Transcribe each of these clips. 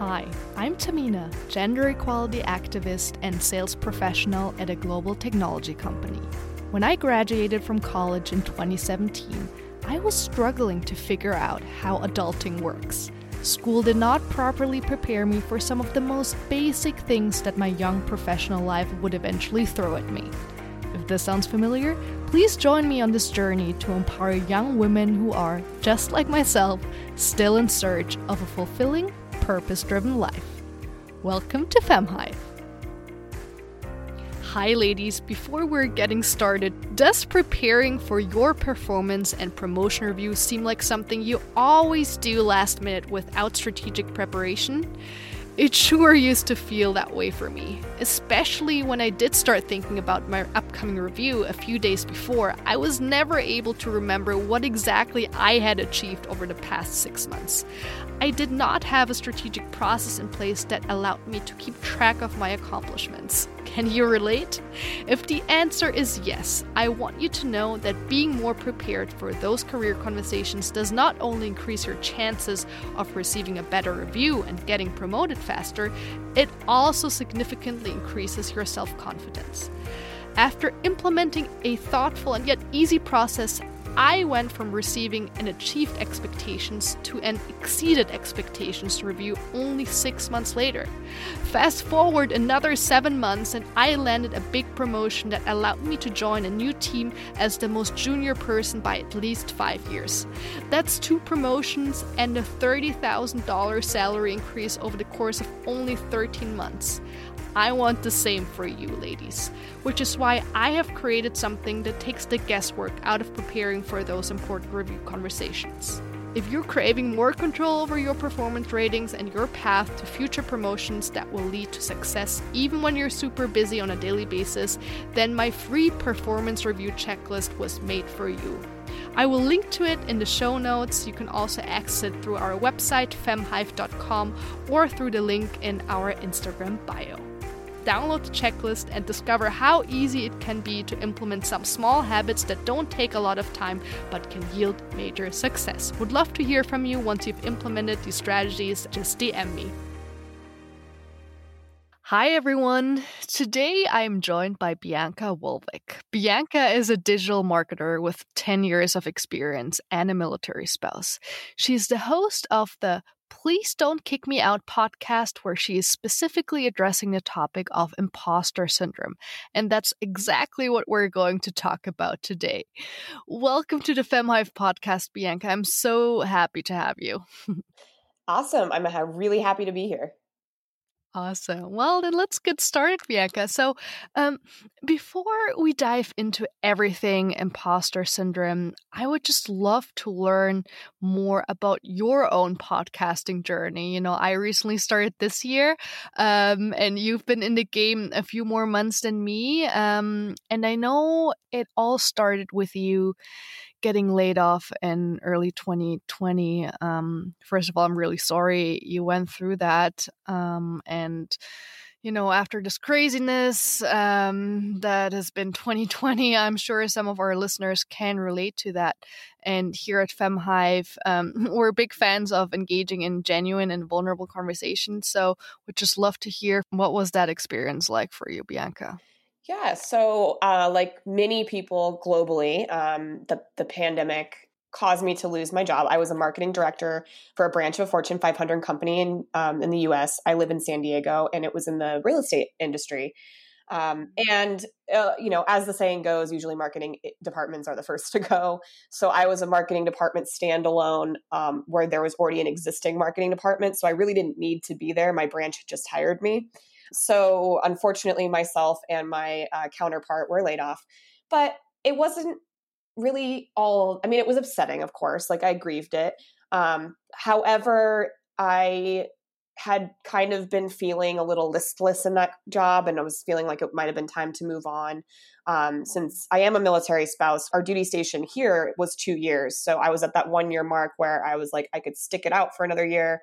Hi, I'm Tamina, gender equality activist and sales professional at a global technology company. When I graduated from college in 2017, I was struggling to figure out how adulting works. School did not properly prepare me for some of the most basic things that my young professional life would eventually throw at me. If this sounds familiar, please join me on this journey to empower young women who are, just like myself, still in search of a fulfilling, purpose driven life. Welcome to FemHive. Hi, ladies. Before we're getting started, does preparing for your performance and promotion review seem like something you always do last minute without strategic preparation? It sure used to feel that way for me, especially when I did start thinking about my upcoming review a few days before. I was never able to remember what exactly I had achieved over the past six months. I did not have a strategic process in place that allowed me to keep track of my accomplishments. Can you relate? If the answer is yes, I want you to know that being more prepared for those career conversations does not only increase your chances of receiving a better review and getting promoted faster, it also significantly increases your self confidence. After implementing a thoughtful and yet easy process, I went from receiving an achieved expectations to an exceeded expectations review only six months later. Fast forward another seven months, and I landed a big promotion that allowed me to join a new team as the most junior person by at least five years. That's two promotions and a $30,000 salary increase over the course of only 13 months. I want the same for you, ladies, which is why I have created something that takes the guesswork out of preparing for those important review conversations. If you're craving more control over your performance ratings and your path to future promotions that will lead to success even when you're super busy on a daily basis, then my free performance review checklist was made for you. I will link to it in the show notes. You can also access it through our website, femhive.com, or through the link in our Instagram bio download the checklist and discover how easy it can be to implement some small habits that don't take a lot of time but can yield major success. Would love to hear from you once you've implemented these strategies. Just DM me. Hi everyone! Today I am joined by Bianca Wolvik. Bianca is a digital marketer with 10 years of experience and a military spouse. She's the host of the Please Don't Kick Me Out podcast, where she is specifically addressing the topic of imposter syndrome. And that's exactly what we're going to talk about today. Welcome to the FemHive podcast, Bianca. I'm so happy to have you. awesome. I'm uh, really happy to be here. Awesome. Well, then let's get started, Bianca. So, um, before we dive into everything imposter syndrome, I would just love to learn more about your own podcasting journey. You know, I recently started this year, um, and you've been in the game a few more months than me. Um, and I know it all started with you getting laid off in early 2020. Um, first of all, I'm really sorry you went through that. Um, and, you know, after this craziness um, that has been 2020, I'm sure some of our listeners can relate to that. And here at FemHive, um, we're big fans of engaging in genuine and vulnerable conversations. So we'd just love to hear what was that experience like for you, Bianca? Yeah, so uh, like many people globally, um, the the pandemic caused me to lose my job. I was a marketing director for a branch of a Fortune 500 company in um, in the U.S. I live in San Diego, and it was in the real estate industry. Um, mm-hmm. and uh, you know, as the saying goes, usually marketing eh, departments are the first to go. So I was a marketing department standalone, um, where there was already an existing marketing department. So I really didn't need to be there. My branch had just hired me. So unfortunately, myself and my uh, counterpart were laid off. But it wasn't really all, I mean, it was upsetting, of course. Like I grieved it. Um, however, I had kind of been feeling a little listless in that job and I was feeling like it might have been time to move on. Um, since I am a military spouse, our duty station here was two years. So I was at that one year mark where I was like, I could stick it out for another year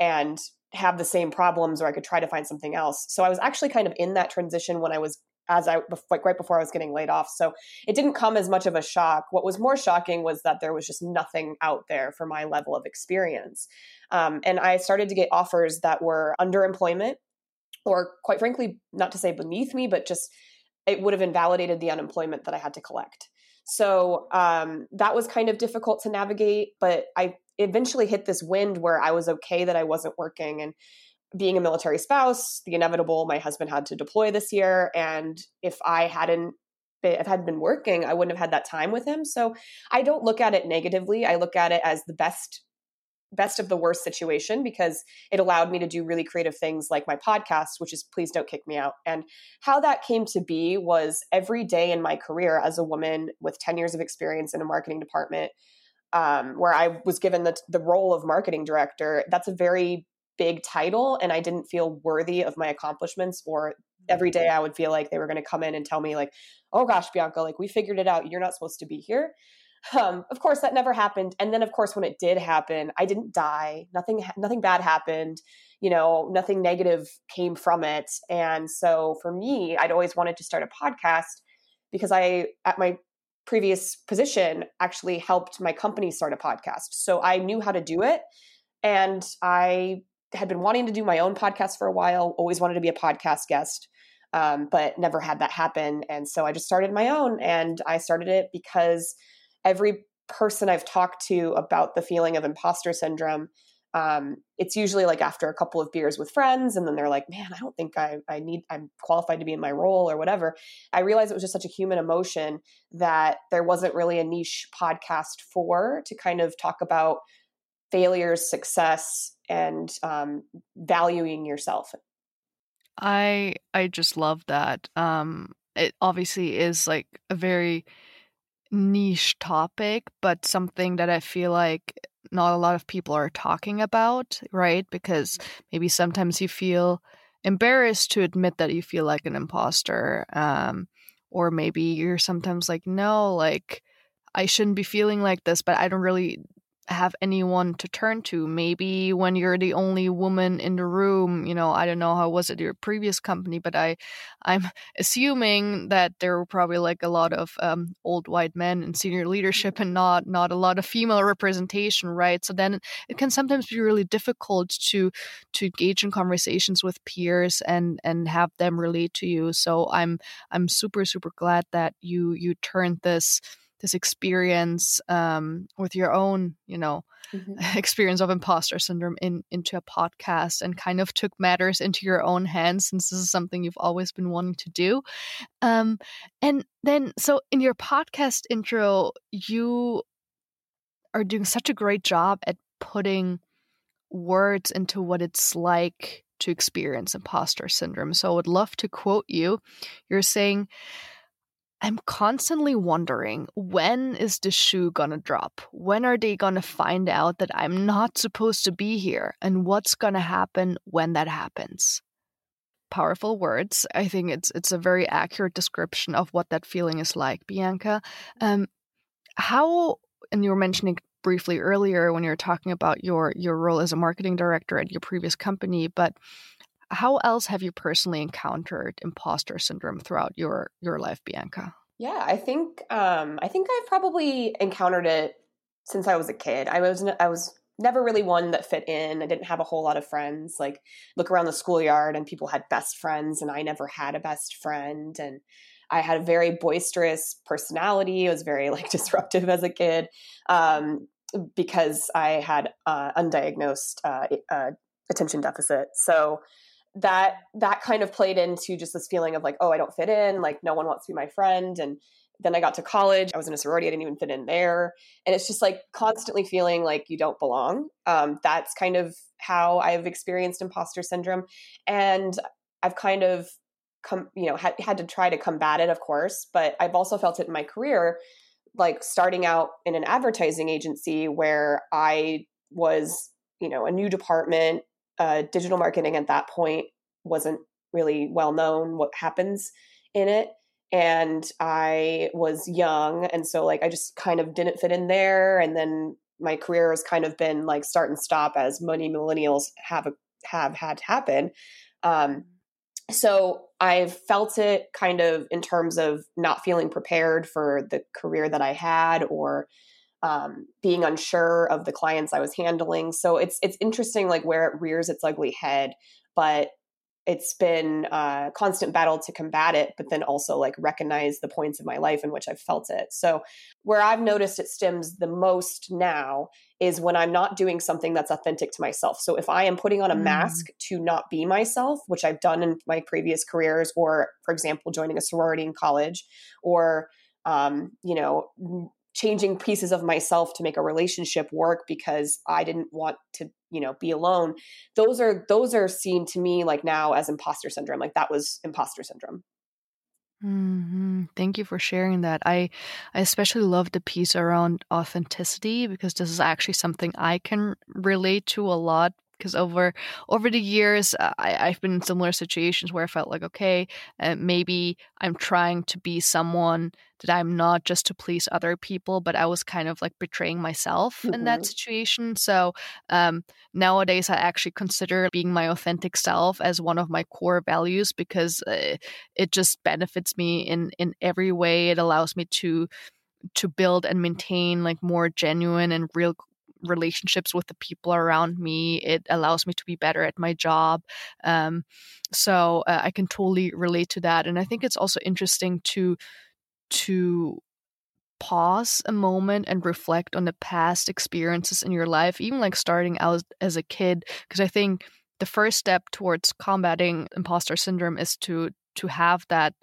and have the same problems or I could try to find something else. So I was actually kind of in that transition when I was as I like right before I was getting laid off. So it didn't come as much of a shock. What was more shocking was that there was just nothing out there for my level of experience. Um, and I started to get offers that were underemployment, or quite frankly, not to say beneath me, but just it would have invalidated the unemployment that I had to collect. So um, that was kind of difficult to navigate, but I eventually hit this wind where I was okay that I wasn't working. And being a military spouse, the inevitable, my husband had to deploy this year. And if I hadn't been, if I had been working, I wouldn't have had that time with him. So I don't look at it negatively. I look at it as the best best of the worst situation because it allowed me to do really creative things like my podcast which is please don't kick me out and how that came to be was every day in my career as a woman with 10 years of experience in a marketing department um, where i was given the, the role of marketing director that's a very big title and I didn't feel worthy of my accomplishments or every day I would feel like they were going to come in and tell me like, "Oh gosh, Bianca, like we figured it out. You're not supposed to be here." Um, of course that never happened. And then of course when it did happen, I didn't die. Nothing nothing bad happened. You know, nothing negative came from it. And so for me, I'd always wanted to start a podcast because I at my previous position actually helped my company start a podcast. So I knew how to do it and I had been wanting to do my own podcast for a while, always wanted to be a podcast guest, um, but never had that happen. And so I just started my own. And I started it because every person I've talked to about the feeling of imposter syndrome, um, it's usually like after a couple of beers with friends, and then they're like, "Man, I don't think I, I need, I'm qualified to be in my role or whatever." I realized it was just such a human emotion that there wasn't really a niche podcast for to kind of talk about failures, success, and um, valuing yourself. I I just love that. Um, it obviously is like a very niche topic, but something that I feel like not a lot of people are talking about, right? Because maybe sometimes you feel embarrassed to admit that you feel like an imposter, um, or maybe you're sometimes like, no, like I shouldn't be feeling like this, but I don't really have anyone to turn to. Maybe when you're the only woman in the room, you know, I don't know how it was at your previous company, but I, I'm assuming that there were probably like a lot of um, old white men in senior leadership and not not a lot of female representation, right? So then it can sometimes be really difficult to to engage in conversations with peers and and have them relate to you. So I'm I'm super super glad that you you turned this this experience um, with your own, you know, mm-hmm. experience of imposter syndrome in into a podcast and kind of took matters into your own hands since this is something you've always been wanting to do. Um, and then, so in your podcast intro, you are doing such a great job at putting words into what it's like to experience imposter syndrome. So I would love to quote you. You're saying, I'm constantly wondering when is the shoe gonna drop? When are they gonna find out that I'm not supposed to be here? And what's gonna happen when that happens? Powerful words. I think it's it's a very accurate description of what that feeling is like, Bianca. Um, how and you were mentioning briefly earlier when you were talking about your your role as a marketing director at your previous company, but how else have you personally encountered imposter syndrome throughout your your life, Bianca? Yeah, I think um, I think I've probably encountered it since I was a kid. I was I was never really one that fit in. I didn't have a whole lot of friends. Like look around the schoolyard and people had best friends and I never had a best friend and I had a very boisterous personality. I was very like disruptive as a kid um, because I had uh, undiagnosed uh, uh, attention deficit. So that that kind of played into just this feeling of like oh i don't fit in like no one wants to be my friend. And then i got to college i was in a sorority i didn't even fit in there. And it's just like constantly feeling like you don't belong. Um, that's kind of how i've experienced imposter syndrome. And i've kind of come you know had, had to try to combat it of course but i've also felt it in my career like starting out in an advertising agency where i was you know a new department uh, digital marketing at that point wasn't really well known what happens in it and i was young and so like i just kind of didn't fit in there and then my career has kind of been like start and stop as many millennials have a, have had to happen. Um, so I've felt it kind of in terms of not feeling prepared for the career that I had or um, being unsure of the clients I was handling. So it's it's interesting like where it rears its ugly head, but it's been a constant battle to combat it, but then also like recognize the points of my life in which I've felt it. So, where I've noticed it stems the most now is when I'm not doing something that's authentic to myself. So, if I am putting on a mm. mask to not be myself, which I've done in my previous careers, or for example, joining a sorority in college, or um, you know, changing pieces of myself to make a relationship work because I didn't want to, you know, be alone. Those are those are seen to me like now as imposter syndrome. Like that was imposter syndrome. Mm-hmm. Thank you for sharing that. I, I especially love the piece around authenticity because this is actually something I can relate to a lot because over over the years uh, I, I've been in similar situations where I felt like okay uh, maybe I'm trying to be someone that I'm not just to please other people but I was kind of like betraying myself mm-hmm. in that mm-hmm. situation so um, nowadays I actually consider being my authentic self as one of my core values because uh, it just benefits me in in every way it allows me to to build and maintain like more genuine and real relationships with the people around me. It allows me to be better at my job. Um, so uh, I can totally relate to that. And I think it's also interesting to to pause a moment and reflect on the past experiences in your life, even like starting out as a kid, because I think the first step towards combating imposter syndrome is to to have that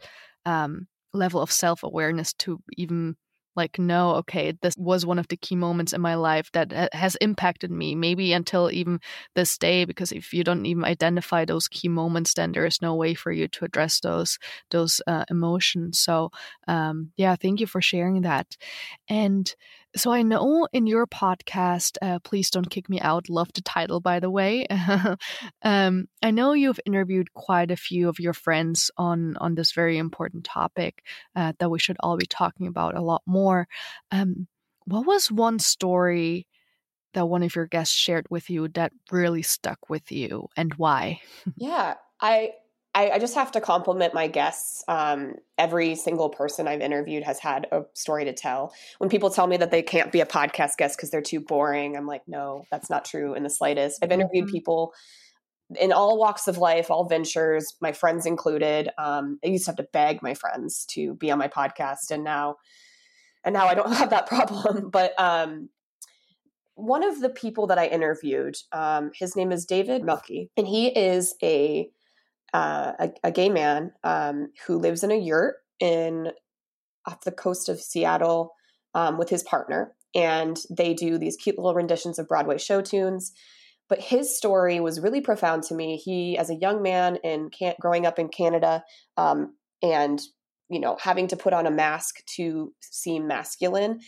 um, level of self awareness to even like no okay this was one of the key moments in my life that has impacted me maybe until even this day because if you don't even identify those key moments then there is no way for you to address those those uh, emotions. So um, yeah thank you for sharing that. And so I know in your podcast, uh, please don't kick me out. Love the title, by the way. um, I know you've interviewed quite a few of your friends on on this very important topic uh, that we should all be talking about a lot more. Um, what was one story that one of your guests shared with you that really stuck with you, and why? yeah, I I, I just have to compliment my guests. Um, every single person I've interviewed has had a story to tell. When people tell me that they can't be a podcast guest because they're too boring, I'm like, no, that's not true in the slightest. I've interviewed mm-hmm. people in all walks of life, all ventures, my friends included. Um, I used to have to beg my friends to be on my podcast, and now, and now I don't have that problem. But um, one of the people that I interviewed, um, his name is David Melky, and he is a uh, a, a, gay man um, who lives in a yurt in off the coast of Seattle um, with his partner, and they do these cute little renditions of Broadway show tunes. But his story was really profound to me. He, as a young man and growing up in Canada, um, and you know having to put on a mask to seem masculine,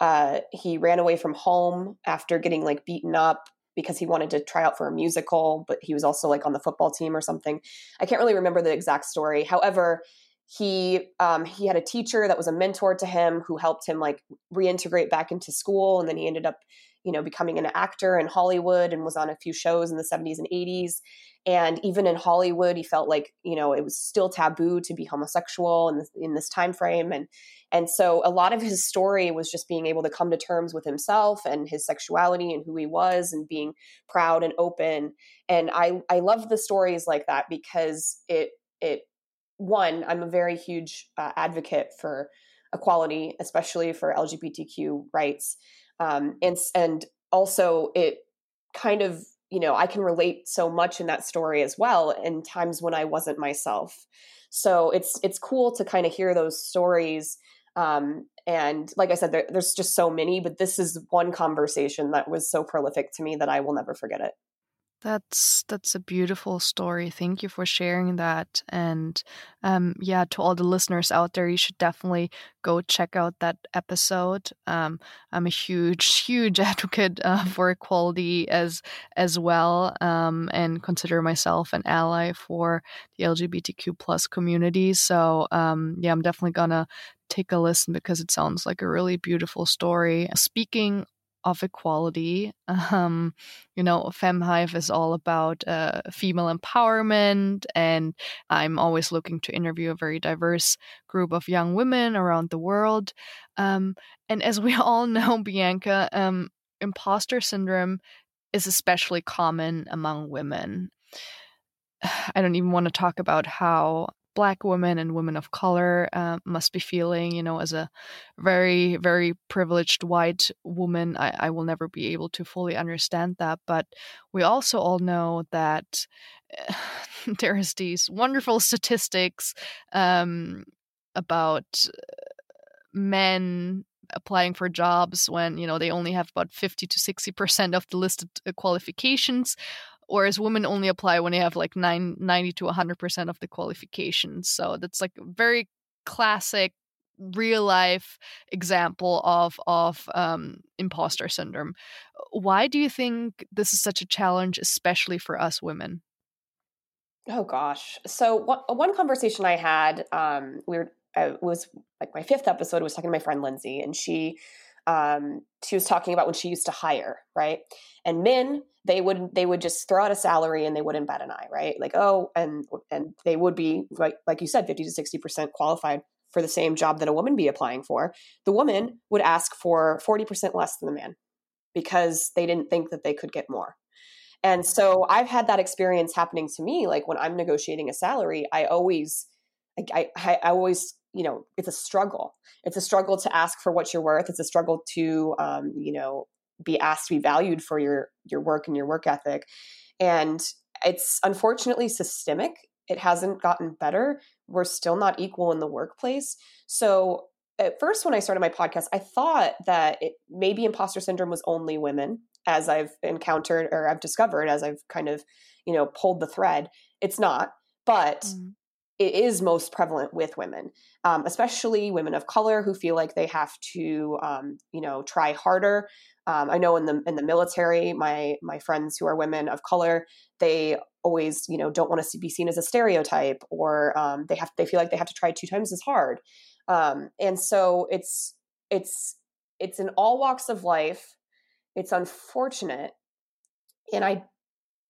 uh, he ran away from home after getting like beaten up because he wanted to try out for a musical, but he was also like on the football team or something. I can't really remember the exact story. However, he um, he had a teacher that was a mentor to him who helped him like reintegrate back into school, and then he ended up you know becoming an actor in Hollywood and was on a few shows in the 70s and 80s. And even in Hollywood, he felt like you know it was still taboo to be homosexual in this, in this time frame, and and so a lot of his story was just being able to come to terms with himself and his sexuality and who he was and being proud and open. And I I love the stories like that because it it one, I'm a very huge uh, advocate for equality, especially for LGBTQ rights. Um, and and also it kind of you know I can relate so much in that story as well in times when I wasn't myself. So it's it's cool to kind of hear those stories um, and like I said, there, there's just so many, but this is one conversation that was so prolific to me that I will never forget it. That's that's a beautiful story. Thank you for sharing that. And um, yeah, to all the listeners out there, you should definitely go check out that episode. Um, I'm a huge, huge advocate uh, for equality as as well, um, and consider myself an ally for the LGBTQ plus community. So um, yeah, I'm definitely gonna take a listen because it sounds like a really beautiful story. Speaking of equality. Um, you know, FemHive is all about uh, female empowerment, and I'm always looking to interview a very diverse group of young women around the world. Um, and as we all know, Bianca, um, imposter syndrome is especially common among women. I don't even want to talk about how black women and women of color uh, must be feeling you know as a very very privileged white woman I, I will never be able to fully understand that. But we also all know that uh, there's these wonderful statistics um, about men applying for jobs when you know they only have about 50 to 60 percent of the listed uh, qualifications whereas women only apply when they have like nine, 90 to 100% of the qualifications. So that's like a very classic real life example of of um, imposter syndrome. Why do you think this is such a challenge, especially for us women? Oh gosh. So one, one conversation I had, um, we were I was like my fifth episode. was talking to my friend Lindsay, and she um, she was talking about when she used to hire, right? And men, they would they would just throw out a salary and they wouldn't bat an eye, right? Like, oh, and and they would be like like you said, fifty to sixty percent qualified for the same job that a woman be applying for. The woman would ask for forty percent less than the man because they didn't think that they could get more. And so I've had that experience happening to me. Like when I'm negotiating a salary, I always I, I, I always you know it's a struggle it's a struggle to ask for what you're worth it's a struggle to um, you know be asked to be valued for your your work and your work ethic. And it's unfortunately systemic. It hasn't gotten better. We're still not equal in the workplace. So at first when i started my podcast i thought that it, maybe imposter syndrome was only women as i've encountered or i've discovered as i've kind of you know pulled the thread. It's not but mm. it is most prevalent with women, um, especially women of color who feel like they have to, um, you know, try harder. Um, I know in the in the military, my my friends who are women of color, they always, you know, don't want to be seen as a stereotype, or um, they have they feel like they have to try two times as hard, um, and so it's it's it's in all walks of life. It's unfortunate, and I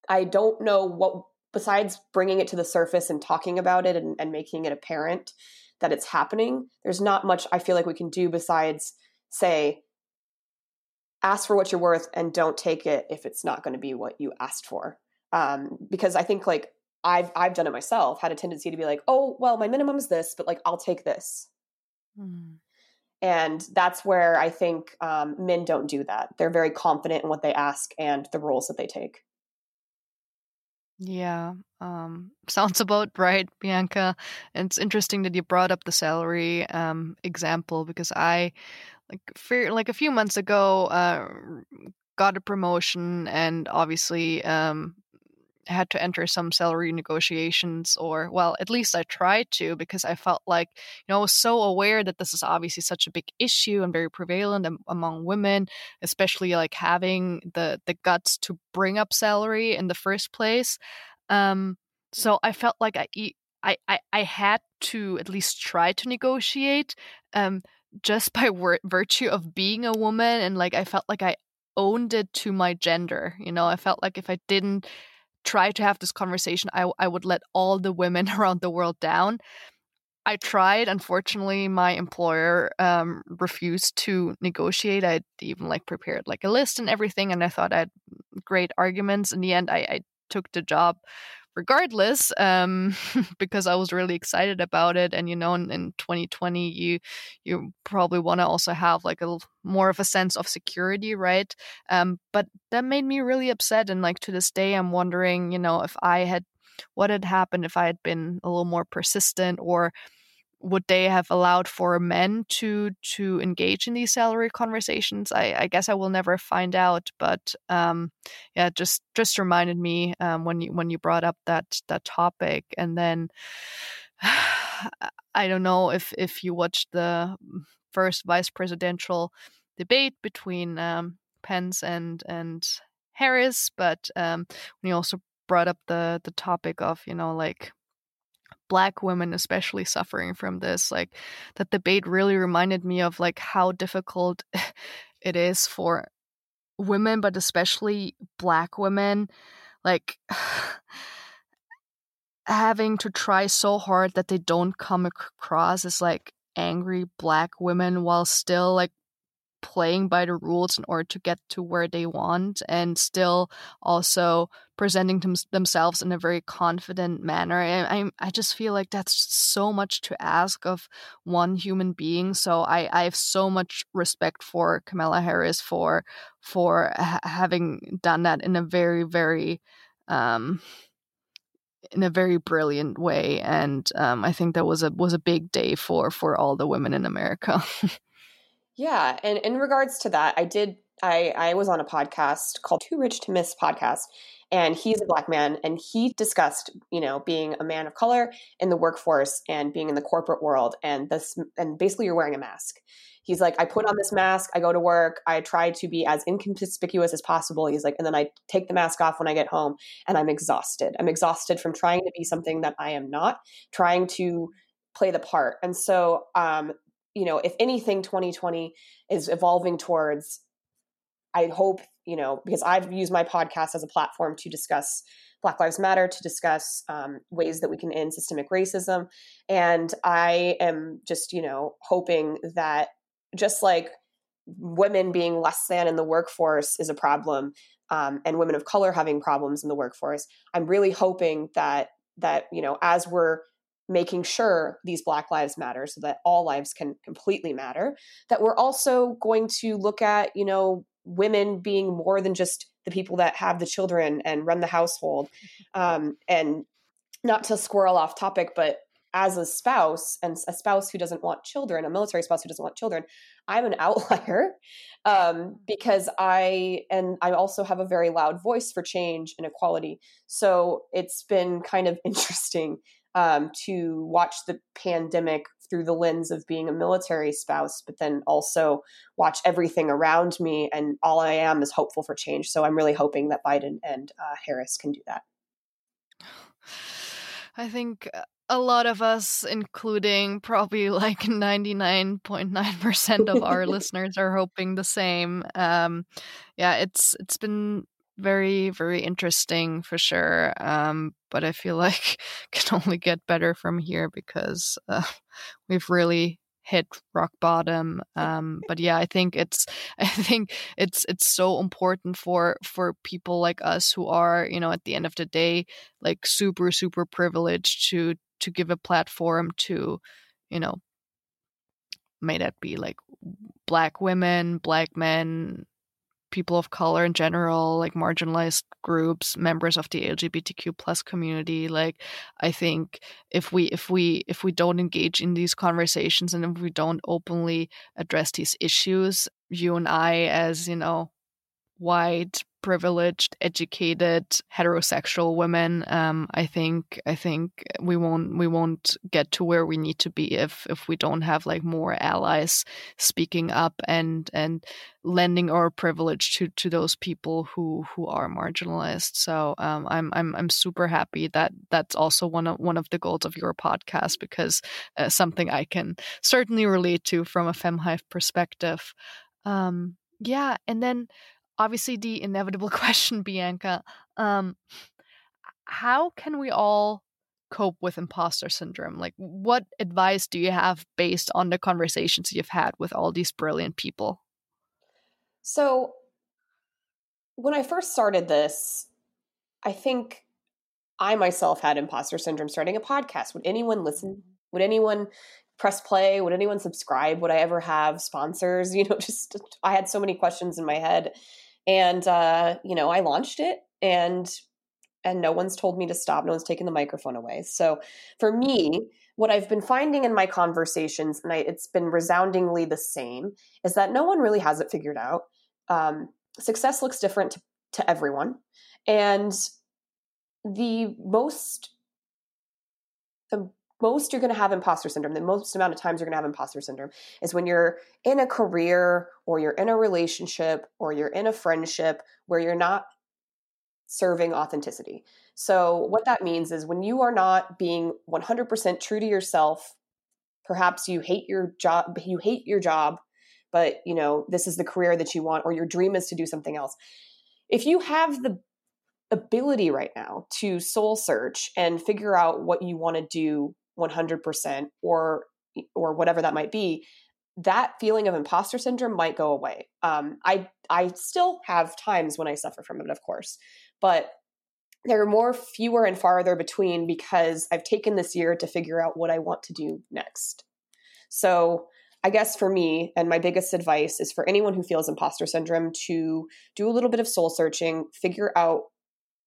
I don't know what besides bringing it to the surface and talking about it and, and making it apparent that it's happening, there's not much I feel like we can do besides say, ask for what you're worth and don't take it if it's not going to be what you asked for. Um, because I think like I've I've done it myself, had a tendency to be like, oh well, my minimum is this, but like I'll take this. Mm. And that's where I think um, men don't do that. They're very confident in what they ask and the roles that they take. Yeah, um, sounds about right, Bianca. And it's interesting that you brought up the salary um, example because I, like, for, like a few months ago, uh, got a promotion and obviously um, had to enter some salary negotiations or well at least i tried to because i felt like you know i was so aware that this is obviously such a big issue and very prevalent among women especially like having the the guts to bring up salary in the first place. Um so i felt like i i i, I had to at least try to negotiate um just by wor- virtue of being a woman and like i felt like i owned it to my gender you know i felt like if i didn't try to have this conversation, I, I would let all the women around the world down. I tried. Unfortunately, my employer um, refused to negotiate. I even like prepared like a list and everything, and I thought I had great arguments. In the end, I, I took the job regardless um, because I was really excited about it. And you know, in, in 2020, you you probably want to also have like a more of a sense of security, right? Um, but that made me really upset. And like to this day, I'm wondering, you know, if I had what had happened if I had been a little more persistent or would they have allowed for men to to engage in these salary conversations? I, I guess i will never find out but um, yeah just just reminded me um, when you when you brought up that that topic and then i don't know if if you watched the first vice presidential debate between um, pence and and harris but um, when you also brought up the the topic of you know like black women especially suffering from this like that debate really reminded me of like how difficult it is for women, but especially black women, like having to try so hard that they don't come across as like angry black women while still like playing by the rules in order to get to where they want and still also presenting them- themselves in a very confident manner. I, I, I just feel like that's so much to ask of one human being. So I, I have so much respect for Kamala Harris for for ha- having done that in a very very um, in a very brilliant way, and um, I think that was a was a big day for for all the women in America. Yeah, and in regards to that, I did I I was on a podcast called Too Rich to Miss podcast and he's a black man and he discussed, you know, being a man of color in the workforce and being in the corporate world and this and basically you're wearing a mask. He's like, I put on this mask, I go to work, I try to be as inconspicuous as possible. He's like, and then I take the mask off when I get home and I'm exhausted. I'm exhausted from trying to be something that I am not, trying to play the part. And so um, you know, if anything, 2020 is evolving towards, I hope, you know, because I've used my podcast as a platform to discuss Black Lives Matter, to discuss um, ways that we can end systemic racism. And I am just, you know, hoping that just like women being less than in the workforce is a problem, um, and women of color having problems in the workforce, I'm really hoping that that you know as we're making sure these black lives matter so that all lives can completely matter that we're also going to look at you know women being more than just the people that have the children and run the household um, and not to squirrel off topic but as a spouse and a spouse who doesn't want children a military spouse who doesn't want children i'm an outlier um, because i and i also have a very loud voice for change and equality. So it's been kind of interesting um, to watch the pandemic through the lens of being a military spouse, but then also watch everything around me. And all I am is hopeful for change. So I'm really hoping that Biden and uh, Harris can do that. I think a lot of us, including probably like 99.9% of our listeners, are hoping the same. Um, yeah, it's it's been very very interesting for sure um, but i feel like can only get better from here because uh, we've really hit rock bottom um, but yeah i think it's i think it's it's so important for for people like us who are you know at the end of the day like super super privileged to to give a platform to you know may that be like black women black men people of color in general, like marginalized groups, members of the LGBTQ plus community. Like I think if we if we if we don't engage in these conversations and if we don't openly address these issues, you and I as, you know, white privileged, educated, heterosexual women. Um, I think I think we won't we won't get to where we need to be if if we don't have like more allies speaking up and and lending our privilege to to those people who who are marginalized. So um, I'm I'm I'm super happy that that's also one of one of the goals of your podcast because uh, something I can certainly relate to from a FemHive perspective. Um, yeah, and then obviously the inevitable question, Bianca. Um, how can we all cope with imposter syndrome? Like, what advice do you have based on the conversations you've had with all these brilliant people? So, when I first started this, I think I myself had imposter syndrome starting a podcast. Would anyone listen? Mm-hmm. Would anyone press play? Would anyone subscribe? Would I ever have sponsors? You know, just I had so many questions in my head and uh, you know i launched it and and no one's told me to stop no one's taken the microphone away. So for me what i've been finding in my conversations and I, it's been resoundingly the same is that no one really has it figured out. Um, success looks different to, to everyone and the most most you're going to have imposter syndrome, the most amount of times you're going to have imposter syndrome is when you're in a career or you're in a relationship or you're in a friendship where you're not serving authenticity. So, what that means is when you are not being 100% true to yourself, perhaps you hate your job, you hate your job, but you know, this is the career that you want, or your dream is to do something else. If you have the ability right now to soul search and figure out what you want to do 100% or or whatever that might be that feeling of imposter syndrome might go away. Um, I I still have times when I suffer from it, of course, but there are more fewer and farther between because I've taken this year to figure out what I want to do next. So I guess for me, and my biggest advice is for anyone who feels imposter syndrome to do a little bit of soul searching, figure out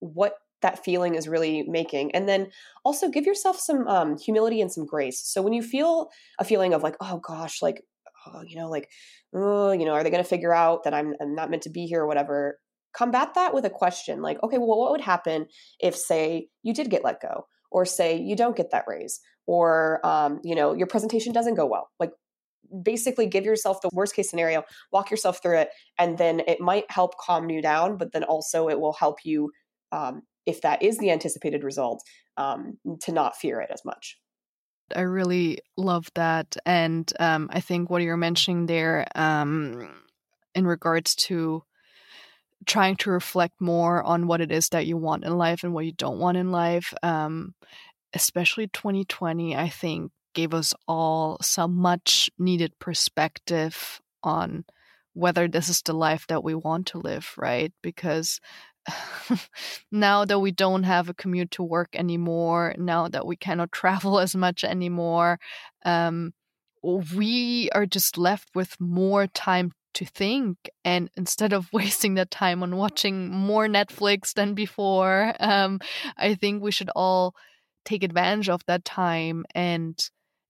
what that feeling is really making. And then also give yourself some um, humility and some grace. So when you feel a feeling of like, oh gosh, like oh, you know, like, oh, you know, are they going to figure out that I'm, I'm not meant to be here or whatever? Combat that with a question like, okay, well, what would happen if, say, you did get let go, or say you don't get that raise, or um, you know, your presentation doesn't go well? Like, basically, give yourself the worst case scenario, walk yourself through it, and then it might help calm you down, but then also it will help you. Um, if that is the anticipated result, um, to not fear it as much. I really love that. And um, I think what you're mentioning there um, in regards to trying to reflect more on what it is that you want in life and what you don't want in life, um, especially 2020, I think gave us all some much needed perspective on whether this is the life that we want to live, right? Because now that we don't have a commute to work anymore, now that we cannot travel as much anymore, um, we are just left with more time to think. And instead of wasting that time on watching more Netflix than before, um, I think we should all take advantage of that time and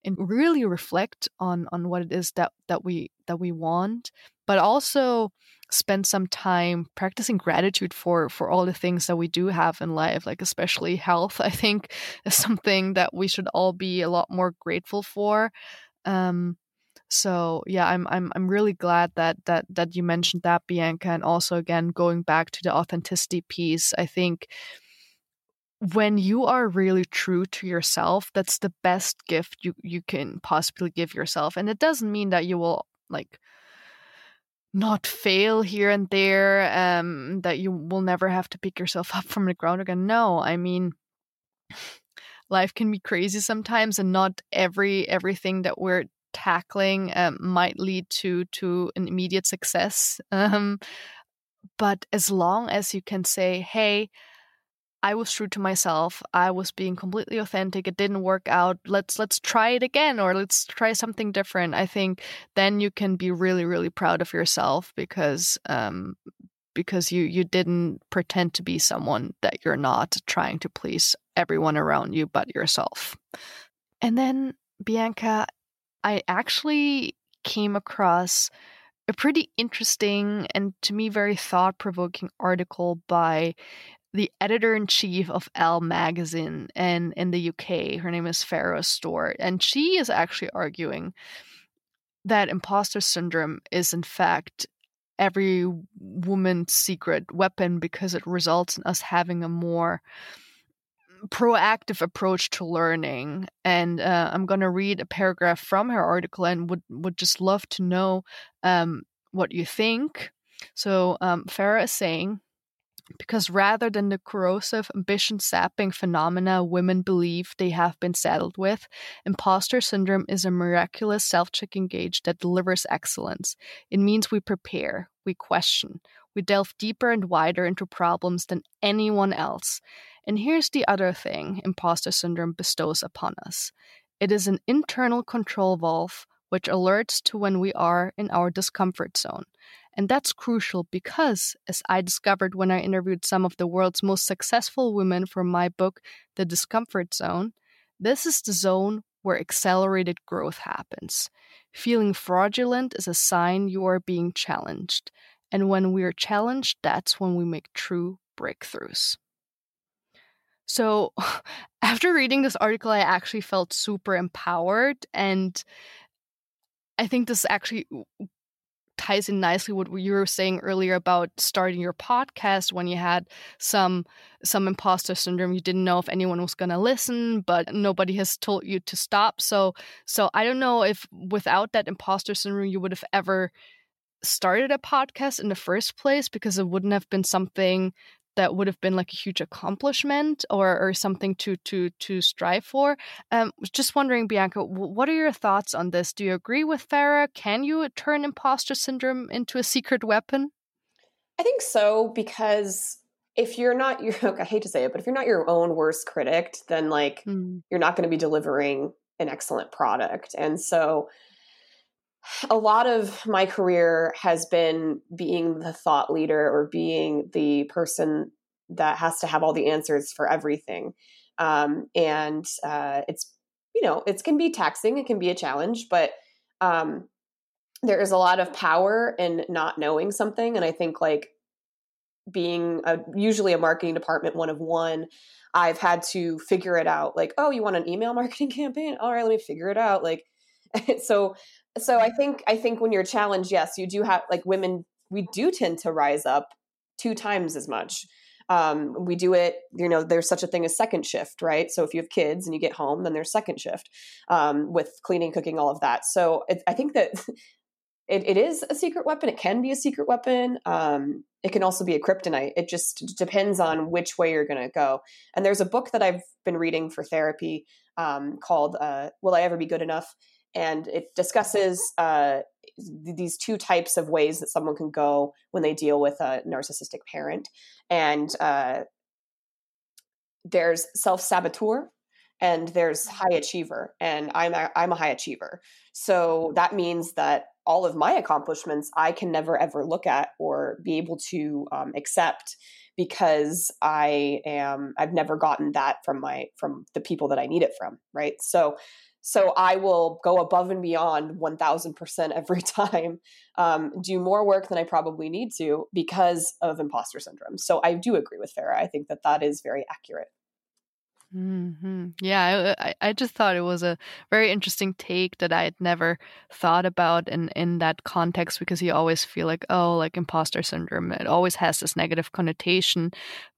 and really reflect on on what it is that that we that we want but also spend some time practicing gratitude for for all the things that we do have in life like especially health i think is something that we should all be a lot more grateful for. Um so yeah i'm i'm i'm really glad that that that you mentioned that bianca and also again going back to the authenticity piece i think when you are really true to yourself that's the best gift you you can possibly give yourself and it doesn't mean that you will like not fail here and there, um, that you will never have to pick yourself up from the ground again. No, I mean, life can be crazy sometimes, and not every everything that we're tackling um, might lead to to an immediate success. Um, but as long as you can say, "Hey," I was true to myself. I was being completely authentic. It didn't work out. Let's let's try it again or let's try something different. I think then you can be really really proud of yourself because um because you you didn't pretend to be someone that you're not trying to please everyone around you but yourself. And then Bianca, I actually came across a pretty interesting and to me very thought provoking article by the editor in chief of Elle magazine and in the UK. Her name is Farrah Storr, and she is actually arguing that imposter syndrome is in fact every woman's secret weapon because it results in us having a more proactive approach to learning. And uh, I'm going to read a paragraph from her article and would would just love to know um, what you think. So um, Farrah is saying because rather than the corrosive, ambition sapping phenomena women believe they have been saddled with, imposter syndrome is a miraculous self checking gauge that delivers excellence. It means we prepare, we question, we delve deeper and wider into problems than anyone else. And here's the other thing imposter syndrome bestows upon us it is an internal control valve which alerts to when we are in our discomfort zone. And that's crucial because, as I discovered when I interviewed some of the world's most successful women for my book, The Discomfort Zone, this is the zone where accelerated growth happens. Feeling fraudulent is a sign you are being challenged. And when we are challenged, that's when we make true breakthroughs. So, after reading this article, I actually felt super empowered. And I think this actually ties in nicely what you were saying earlier about starting your podcast when you had some some imposter syndrome. You didn't know if anyone was going to listen, but nobody has told you to stop. So so I don't know if without that imposter syndrome you would have ever started a podcast in the first place because it wouldn't have been something that would have been like a huge accomplishment or, or something to to to strive for. Um, just wondering, Bianca, what are your thoughts on this? Do you agree with Farrah? Can you turn imposter syndrome into a secret weapon? I think so because if you're not your I hate to say it, but if you're not your own worst critic, then like mm. you're not going to be delivering an excellent product. And so a lot of my career has been being the thought leader or being the person that has to have all the answers for everything. Um, and uh, it's, you know, it can be taxing, it can be a challenge, but um, there is a lot of power in not knowing something. And I think like being a, usually a marketing department one of one, I've had to figure it out. Like, oh, you want an email marketing campaign? All right, let me figure it out. Like, so so i think i think when you're challenged yes you do have like women we do tend to rise up two times as much. Um, we do it you know there's such a thing as second shift right? So if you have kids and you get home then there's second shift um, with cleaning cooking all of that. So it, i think that it, it is a secret weapon. It can be a secret weapon. Um, it can also be a kryptonite. It just depends on which way you're going to go. And there's a book that i've been reading for therapy um, called uh, will i ever be good enough and it discusses uh, these two types of ways that someone can go when they deal with a narcissistic parent. And uh, there's self-saboteur and there's mm-hmm. high achiever and i'm a, i'm a high achiever. So that means that all of my accomplishments i can never ever look at or be able to um, accept because i am i've never gotten that from my from the people that i need it from right? So so I will go above and beyond 1000% every time, um, do more work than I probably need to because of imposter syndrome. So I do agree with Farrah. I think that that is very accurate. Mm-hmm. Yeah, I, I just thought it was a very interesting take that I had never thought about in, in that context because you always feel like, oh, like imposter syndrome. It always has this negative connotation.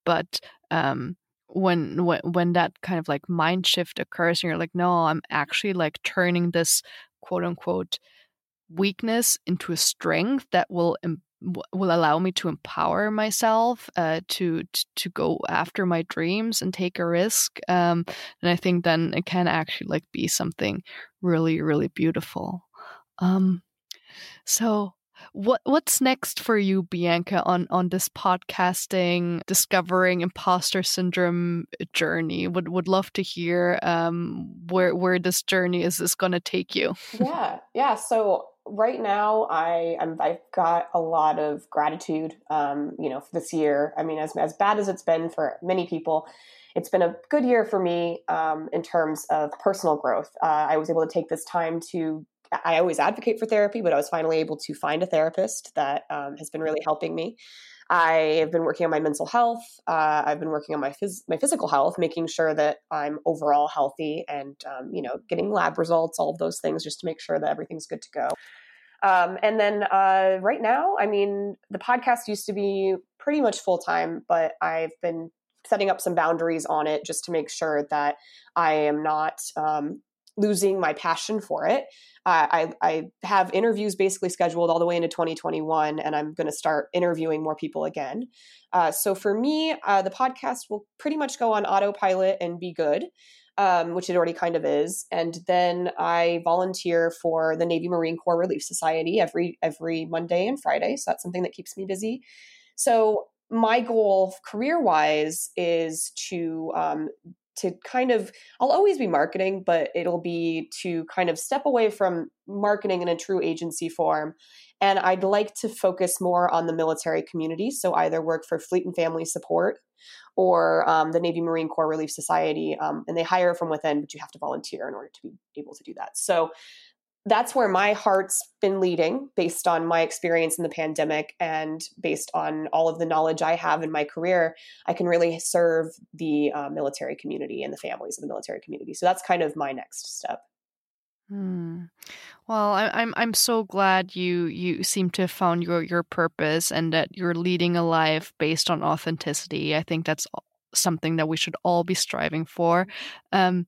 But um, when when when that kind of like mind shift occurs and you're like no i'm actually like turning this quote unquote weakness into a strength that will will allow me to empower myself uh, to, to, to go after my dreams and take a risk um, and i think then it can actually like be something really really beautiful. Um, so what what's next for you, Bianca, on on this podcasting, discovering imposter syndrome journey? Would would love to hear um, where where this journey is is going to take you. yeah, yeah. So right now, I I'm, I've got a lot of gratitude. Um, you know, for this year. I mean, as as bad as it's been for many people it's been a good year for me um, in terms of personal growth. Uh, I was able to take this time to I always advocate for therapy, but I was finally able to find a therapist that um, has been really helping me. I have been working on my mental health. Uh, I've been working on my phys- my physical health, making sure that I'm overall healthy, and um, you know, getting lab results, all of those things, just to make sure that everything's good to go. Um, and then uh, right now, I mean, the podcast used to be pretty much full time, but I've been setting up some boundaries on it just to make sure that I am not um, losing my passion for it. I, I have interviews basically scheduled all the way into 2021, and I'm going to start interviewing more people again. Uh, so for me, uh, the podcast will pretty much go on autopilot and be good. Um, which it already kind of is, and then I volunteer for the Navy Marine Corps Relief Society every every Monday and Friday. So that's something that keeps me busy. So my goal career wise is to um, to kind of I'll always be marketing, but it'll be to kind of step away from marketing in a true agency form. And I'd like to focus more on the military community. So either work for Fleet and Family Support or um, the Navy Marine Corps Relief Society. Um, and they hire from within, but you have to volunteer in order to be able to do that. So that's where my heart's been leading based on my experience in the pandemic and based on all of the knowledge I have in my career. I can really serve the uh, military community and the families of the military community. So that's kind of my next step. Hmm. Well, I, I'm I'm so glad you you seem to have found your your purpose and that you're leading a life based on authenticity. I think that's something that we should all be striving for. Um,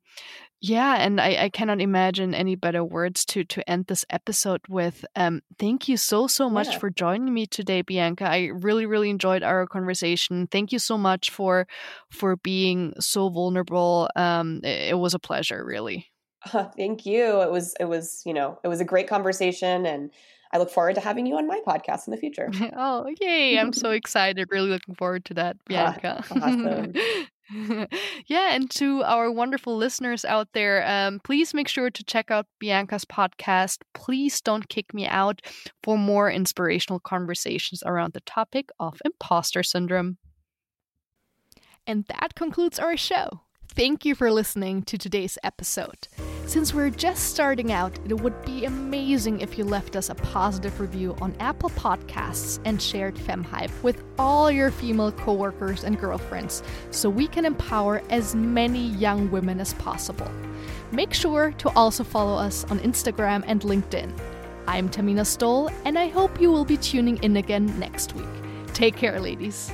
yeah, and I, I cannot imagine any better words to to end this episode with. Um, thank you so so much Yeah. for joining me today, Bianca. I really really enjoyed our conversation. Thank you so much for for being so vulnerable. Um, it, it was a pleasure, really. Thank you. It was it was, you know, it was a great conversation and I look forward to having you on my podcast in the future. oh, yay! I'm so excited. Really looking forward to that, Bianca. awesome. yeah, and to our wonderful listeners out there, um, please make sure to check out Bianca's podcast. Please don't kick me out for more inspirational conversations around the topic of imposter syndrome. And that concludes our show. Thank you for listening to today's episode. Since we're just starting out, it would be amazing if you left us a positive review on Apple Podcasts and shared FemHype with all your female coworkers and girlfriends so we can empower as many young women as possible. Make sure to also follow us on Instagram and LinkedIn. I'm Tamina Stoll, and I hope you will be tuning in again next week. Take care, ladies.